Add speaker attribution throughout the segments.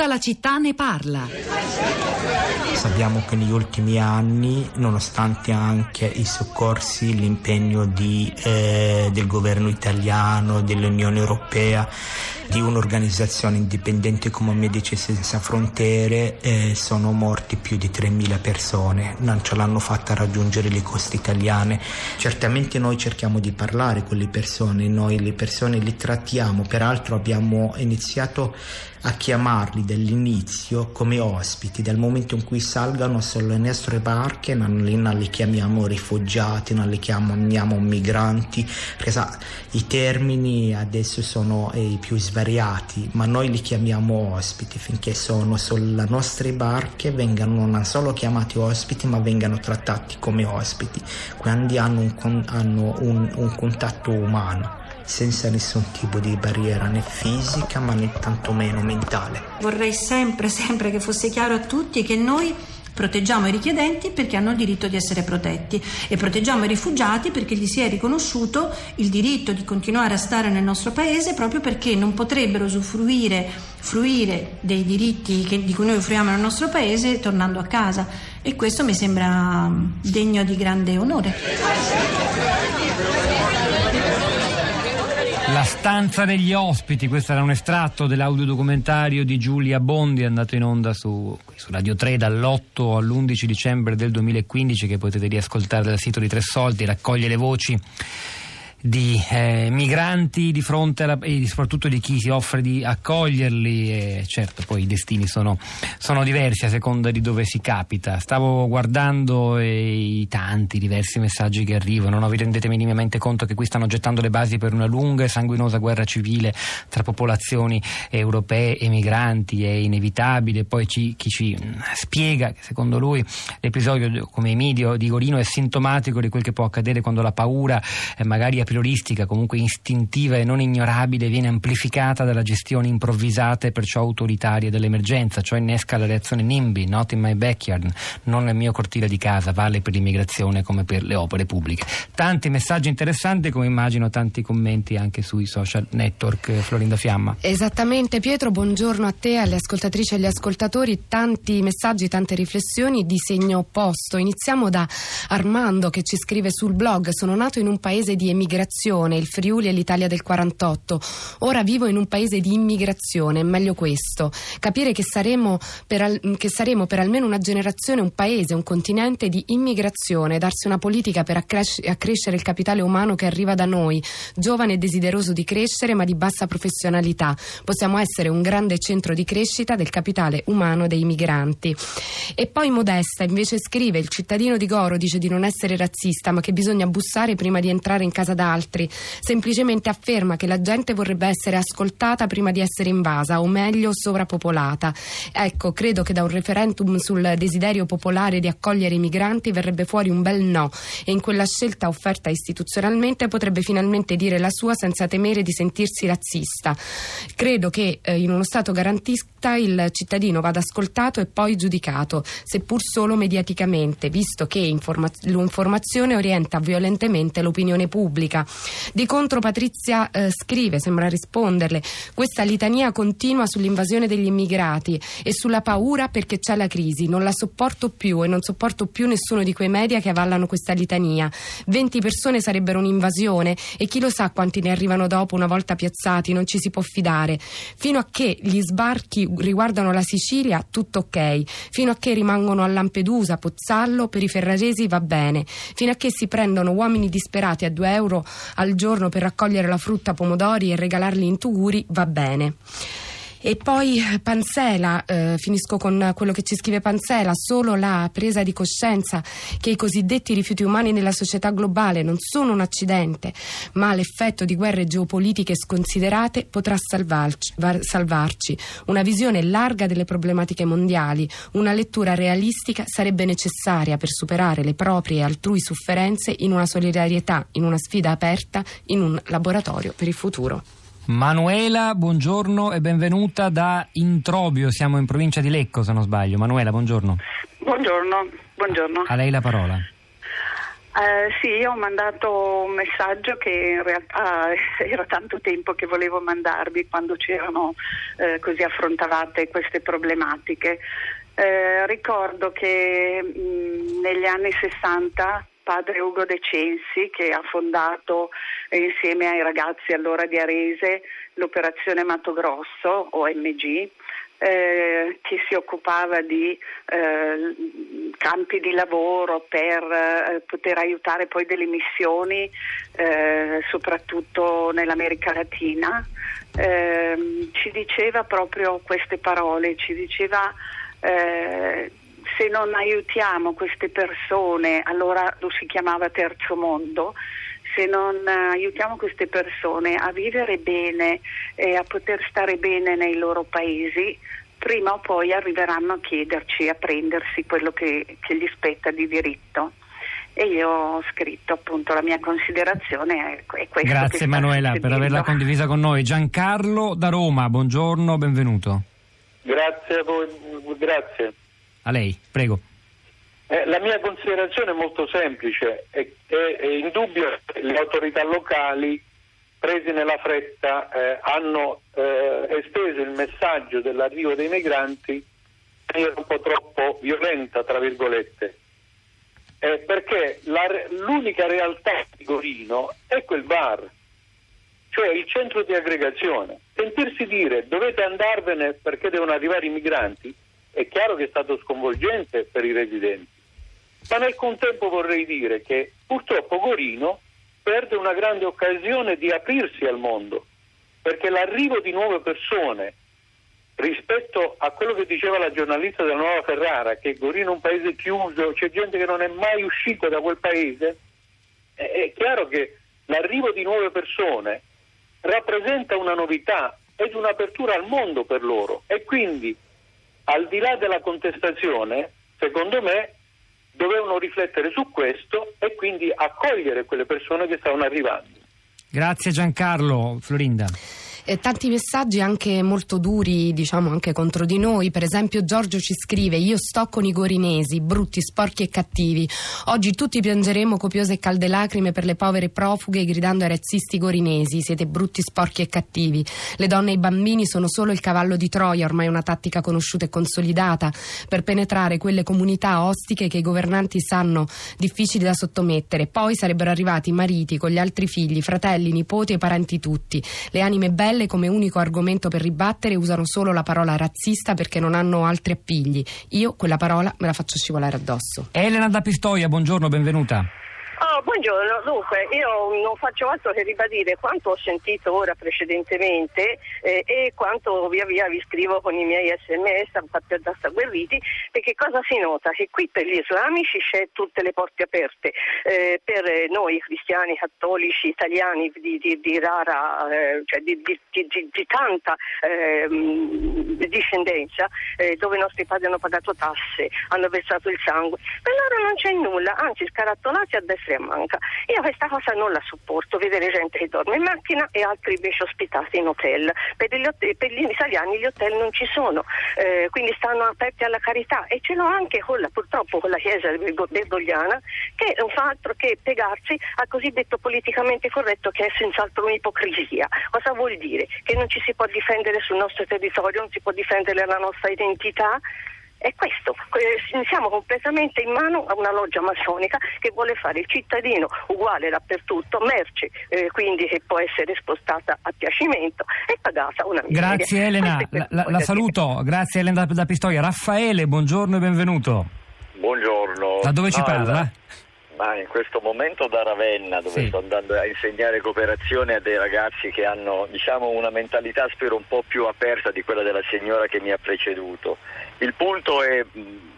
Speaker 1: Tutta la città ne parla.
Speaker 2: Sappiamo che negli ultimi anni, nonostante anche i soccorsi, l'impegno di, eh, del governo italiano, dell'Unione Europea, di un'organizzazione indipendente come Medici Senza Frontiere, eh, sono morti più di 3.000 persone, non ce l'hanno fatta raggiungere le coste italiane. Certamente noi cerchiamo di parlare con le persone, noi le persone le trattiamo, peraltro abbiamo iniziato a chiamarli dall'inizio come ospiti, dal momento in cui salgano sulle nostre barche non li, non li chiamiamo rifugiati, non li chiamiamo migranti, perché sa, i termini adesso sono eh, i più svariati, ma noi li chiamiamo ospiti finché sono sulle nostre barche, vengano non solo chiamati ospiti, ma vengano trattati come ospiti, quindi hanno un, hanno un, un contatto umano senza nessun tipo di barriera né fisica ma né tantomeno mentale.
Speaker 3: Vorrei sempre, sempre che fosse chiaro a tutti che noi proteggiamo i richiedenti perché hanno il diritto di essere protetti e proteggiamo i rifugiati perché gli si è riconosciuto il diritto di continuare a stare nel nostro paese proprio perché non potrebbero usufruire fruire dei diritti che, di cui noi offriamo nel nostro paese tornando a casa e questo mi sembra degno di grande onore.
Speaker 4: La stanza degli ospiti, questo era un estratto dell'audiodocumentario di Giulia Bondi andato in onda su, su Radio 3 dall'8 all'11 dicembre del 2015 che potete riascoltare dal sito di Tre Soldi, raccoglie le voci di eh, migranti di fronte alla, e soprattutto di chi si offre di accoglierli e certo poi i destini sono, sono diversi a seconda di dove si capita. Stavo guardando eh, i tanti diversi messaggi che arrivano no? vi rendete minimamente conto che qui stanno gettando le basi per una lunga e sanguinosa guerra civile tra popolazioni europee e migranti. È inevitabile. Poi ci, chi ci mm, spiega che secondo lui l'episodio come Emidio di Gorino è sintomatico di quel che può accadere quando la paura eh, magari prioristica, comunque istintiva e non ignorabile, viene amplificata dalla gestione improvvisata e perciò autoritaria dell'emergenza, cioè innesca la reazione NIMBY, not in my backyard, non nel mio cortile di casa, vale per l'immigrazione come per le opere pubbliche. Tanti messaggi interessanti, come immagino tanti commenti anche sui social network. Florinda Fiamma.
Speaker 5: Esattamente, Pietro, buongiorno a te, alle ascoltatrici e agli ascoltatori. Tanti messaggi, tante riflessioni di segno opposto. Iniziamo da Armando che ci scrive sul blog: Sono nato in un paese di emigrazione immigrazione, il Friuli e l'Italia del 48. Ora vivo in un paese di immigrazione, è meglio questo. Capire che saremo, per al, che saremo per almeno una generazione un paese, un continente di immigrazione, darsi una politica per accresc- accrescere il capitale umano che arriva da noi, giovane e desideroso di crescere ma di bassa professionalità. Possiamo essere un grande centro di crescita del capitale umano dei migranti. E poi Modesta invece scrive: Il cittadino di Goro dice di non essere razzista, ma che bisogna bussare prima di entrare in casa da altri, semplicemente afferma che la gente vorrebbe essere ascoltata prima di essere invasa o meglio sovrappopolata. Ecco, credo che da un referendum sul desiderio popolare di accogliere i migranti verrebbe fuori un bel no e in quella scelta offerta istituzionalmente potrebbe finalmente dire la sua senza temere di sentirsi razzista. Credo che eh, in uno Stato garantista il cittadino vada ascoltato e poi giudicato, seppur solo mediaticamente, visto che informa- l'informazione orienta violentemente l'opinione pubblica di contro Patrizia eh, scrive, sembra risponderle, questa litania continua sull'invasione degli immigrati e sulla paura perché c'è la crisi. Non la sopporto più e non sopporto più nessuno di quei media che avallano questa litania. 20 persone sarebbero un'invasione e chi lo sa quanti ne arrivano dopo una volta piazzati, non ci si può fidare. Fino a che gli sbarchi riguardano la Sicilia, tutto ok. Fino a che rimangono a Lampedusa, Pozzallo, per i ferraresi va bene. Fino a che si prendono uomini disperati a 2 euro al giorno per raccogliere la frutta, pomodori e regalarli in tuguri, va bene. E poi Panzela, eh, finisco con quello che ci scrive Panzela, solo la presa di coscienza che i cosiddetti rifiuti umani nella società globale non sono un accidente, ma l'effetto di guerre geopolitiche sconsiderate potrà salvarci, salvarci. Una visione larga delle problematiche mondiali, una lettura realistica sarebbe necessaria per superare le proprie e altrui sofferenze in una solidarietà, in una sfida aperta, in un laboratorio per il futuro.
Speaker 4: Manuela, buongiorno e benvenuta da Introbio, siamo in provincia di Lecco se non sbaglio. Manuela, buongiorno.
Speaker 6: Buongiorno, buongiorno.
Speaker 4: A lei la parola.
Speaker 1: Uh, sì, io ho mandato un messaggio che in realtà era tanto tempo che volevo mandarvi quando c'erano uh, così affrontavate queste problematiche. Uh, ricordo che mh, mm, negli anni 60 padre Ugo De Censi, che ha fondato insieme ai ragazzi allora di Arese l'operazione Mato Grosso, OMG, eh, che si occupava di eh, campi di lavoro per eh, poter aiutare poi delle missioni, eh, soprattutto nell'America Latina, ehm, ci diceva proprio queste parole, ci diceva eh, se non aiutiamo queste persone, allora lo si chiamava terzo mondo, se non aiutiamo queste persone a vivere bene e a poter stare bene nei loro paesi, prima o poi arriveranno a chiederci, a prendersi quello che, che gli spetta di diritto e io ho scritto appunto la mia considerazione è questa.
Speaker 4: Grazie Emanuela per averla condivisa con noi. Giancarlo da Roma, buongiorno, benvenuto.
Speaker 6: Grazie a voi, grazie.
Speaker 4: A lei, prego.
Speaker 6: Eh, la mia considerazione è molto semplice, è, è, è indubbio che le autorità locali presi nella fretta eh, hanno eh, esteso il messaggio dell'arrivo dei migranti in maniera un po' troppo violenta, tra virgolette, eh, perché la, l'unica realtà di Gorino è quel bar, cioè il centro di aggregazione. Sentirsi dire dovete andarvene perché devono arrivare i migranti è chiaro che è stato sconvolgente per i residenti. Ma nel contempo vorrei dire che purtroppo Gorino perde una grande occasione di aprirsi al mondo, perché l'arrivo di nuove persone rispetto a quello che diceva la giornalista della Nuova Ferrara, che Gorino è un paese chiuso, c'è gente che non è mai uscita da quel paese, è chiaro che l'arrivo di nuove persone rappresenta una novità ed un'apertura al mondo per loro. E quindi al di là della contestazione, secondo me dovevano riflettere su questo e quindi accogliere quelle persone che stavano arrivando.
Speaker 4: Grazie Giancarlo. Florinda
Speaker 5: eh, tanti messaggi anche molto duri, diciamo anche contro di noi. Per esempio, Giorgio ci scrive: Io sto con i gorinesi, brutti, sporchi e cattivi. Oggi tutti piangeremo copiose e calde lacrime per le povere profughe, gridando ai razzisti gorinesi: Siete brutti, sporchi e cattivi. Le donne e i bambini sono solo il cavallo di Troia, ormai una tattica conosciuta e consolidata, per penetrare quelle comunità ostiche che i governanti sanno difficili da sottomettere. Poi sarebbero arrivati i mariti con gli altri figli, fratelli, nipoti e parenti tutti. Le anime belle Stelle come unico argomento per ribattere usano solo la parola razzista perché non hanno altri appigli. Io quella parola me la faccio scivolare addosso.
Speaker 4: Elena da Pistoia, buongiorno, benvenuta.
Speaker 7: Buongiorno, dunque io non faccio altro che ribadire quanto ho sentito ora precedentemente eh, e quanto via via vi scrivo con i miei sms abbastanza agguerriti perché cosa si nota? Che qui per gli islamici c'è tutte le porte aperte, eh, per noi cristiani, cattolici, italiani di, di, di rara, eh, cioè di, di, tanta ehm, discendenza eh, dove i nostri padri hanno pagato tasse, hanno versato il sangue, per loro non c'è nulla, anzi scarattolati a destra e a manca. Io questa cosa non la sopporto, vedere gente che dorme in macchina e altri invece ospitati in hotel. Per gli, per gli italiani gli hotel non ci sono, eh, quindi stanno aperti alla carità e ce l'ho anche con la, purtroppo con la Chiesa bergogliana che non fa altro che piegarsi al cosiddetto politicamente corretto che è senz'altro un'ipocrisia. Cosa vuol dire? Che non ci si può difendere sul nostro territorio, non si può difendere la nostra identità? È questo, siamo completamente in mano a una loggia massonica che vuole fare il cittadino uguale dappertutto, merce, eh, quindi che può essere spostata a piacimento e pagata una miseria.
Speaker 4: Grazie Elena, la, la, la saluto, grazie Elena da, da, Pistoia. Raffaele, buongiorno e benvenuto.
Speaker 8: Buongiorno.
Speaker 4: Da dove ci no, parla?
Speaker 8: Ma in questo momento da Ravenna, dove sì. sto andando a insegnare cooperazione a dei ragazzi che hanno diciamo, una mentalità spero un po' più aperta di quella della signora che mi ha preceduto. Il punto è,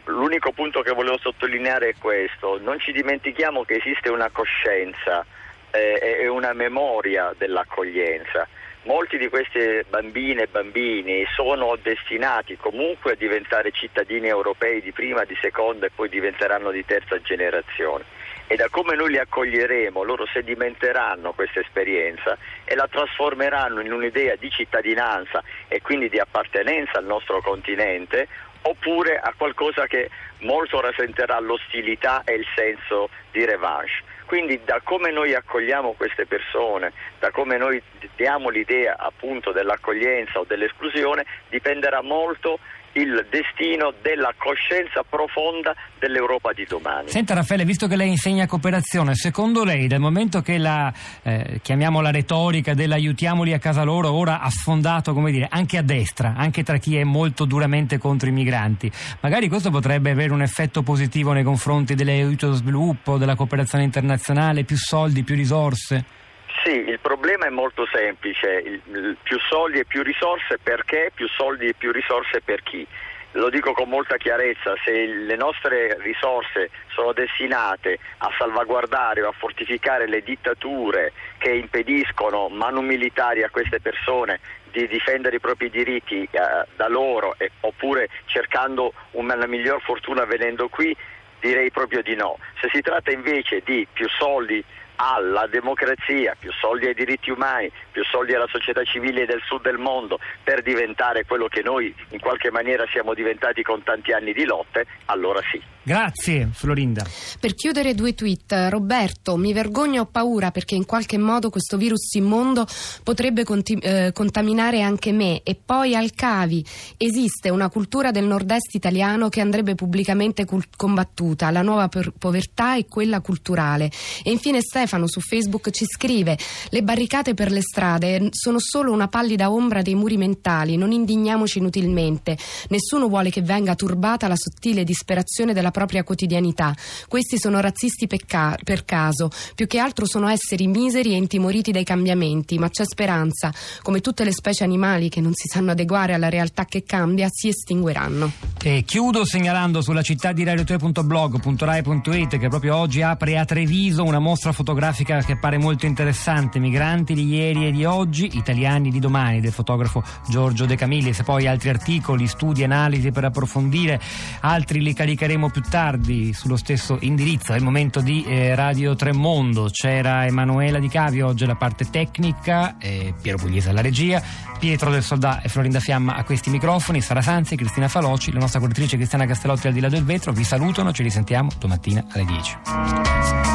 Speaker 8: l'unico punto che volevo sottolineare è questo, non ci dimentichiamo che esiste una coscienza eh, e una memoria dell'accoglienza. Molti di queste bambine e bambini sono destinati comunque a diventare cittadini europei di prima, di seconda e poi diventeranno di terza generazione e da come noi li accoglieremo, loro sedimenteranno questa esperienza e la trasformeranno in un'idea di cittadinanza e quindi di appartenenza al nostro continente oppure a qualcosa che molto rassenterà l'ostilità e il senso di revanche. Quindi da come noi accogliamo queste persone, da come noi diamo l'idea appunto dell'accoglienza o dell'esclusione, dipenderà molto il destino della coscienza profonda dell'Europa di domani.
Speaker 4: Senta Raffaele, visto che lei insegna cooperazione, secondo lei dal momento che la, eh, chiamiamola retorica dell'aiutiamoli a casa loro ora ha sfondato, come dire, anche a destra, anche tra chi è molto duramente contro i migranti, magari questo potrebbe avere un effetto positivo nei confronti dell'aiuto allo sviluppo, della cooperazione internazionale, più soldi, più risorse?
Speaker 8: Sì, il problema è molto semplice, più soldi e più risorse perché, più soldi e più risorse per chi. Lo dico con molta chiarezza, se le nostre risorse sono destinate a salvaguardare o a fortificare le dittature che impediscono manu militari a queste persone di difendere i propri diritti eh, da loro eh, oppure cercando una miglior fortuna venendo qui, direi proprio di no. Se si tratta invece di più soldi alla democrazia, più soldi ai diritti umani, più soldi alla società civile del sud del mondo per diventare quello che noi in qualche maniera siamo diventati con tanti anni di lotte, allora sì.
Speaker 4: Grazie Florinda.
Speaker 5: Per chiudere due tweet, Roberto, mi vergogno ho paura perché in qualche modo questo virus immondo potrebbe conti- eh, contaminare anche me e poi al Cavi esiste una cultura del nord-est italiano che andrebbe pubblicamente cul- combattuta, la nuova per- povertà e quella culturale. E infine Stefano su Facebook ci scrive le barricate per le strade sono solo una pallida ombra dei muri mentali, non indigniamoci inutilmente. Nessuno vuole che venga turbata la sottile disperazione della propria quotidianità. Questi sono razzisti pecca- per caso, più che altro sono esseri miseri e intimoriti dai cambiamenti, ma c'è speranza. Come tutte le specie animali che non si sanno adeguare alla realtà che cambia, si estingueranno.
Speaker 4: E chiudo segnalando sulla città di radio3.blog.rai.it che proprio oggi apre a Treviso una mostra fotografica che pare molto interessante, migranti di ieri e di oggi, italiani di domani, del fotografo Giorgio De Camillis, e poi altri articoli, studi, analisi per approfondire, altri li caricheremo tardi sullo stesso indirizzo. È il momento di eh, Radio Tremondo. C'era Emanuela Di Cavio oggi alla parte tecnica, eh, Piero Pugliese alla regia, Pietro del Soldà e Florinda Fiamma a questi microfoni, Sara Sanzi, Cristina Faloci, la nostra correttrice Cristiana Castellotti al di là del vetro. Vi salutano, ci risentiamo domattina alle 10.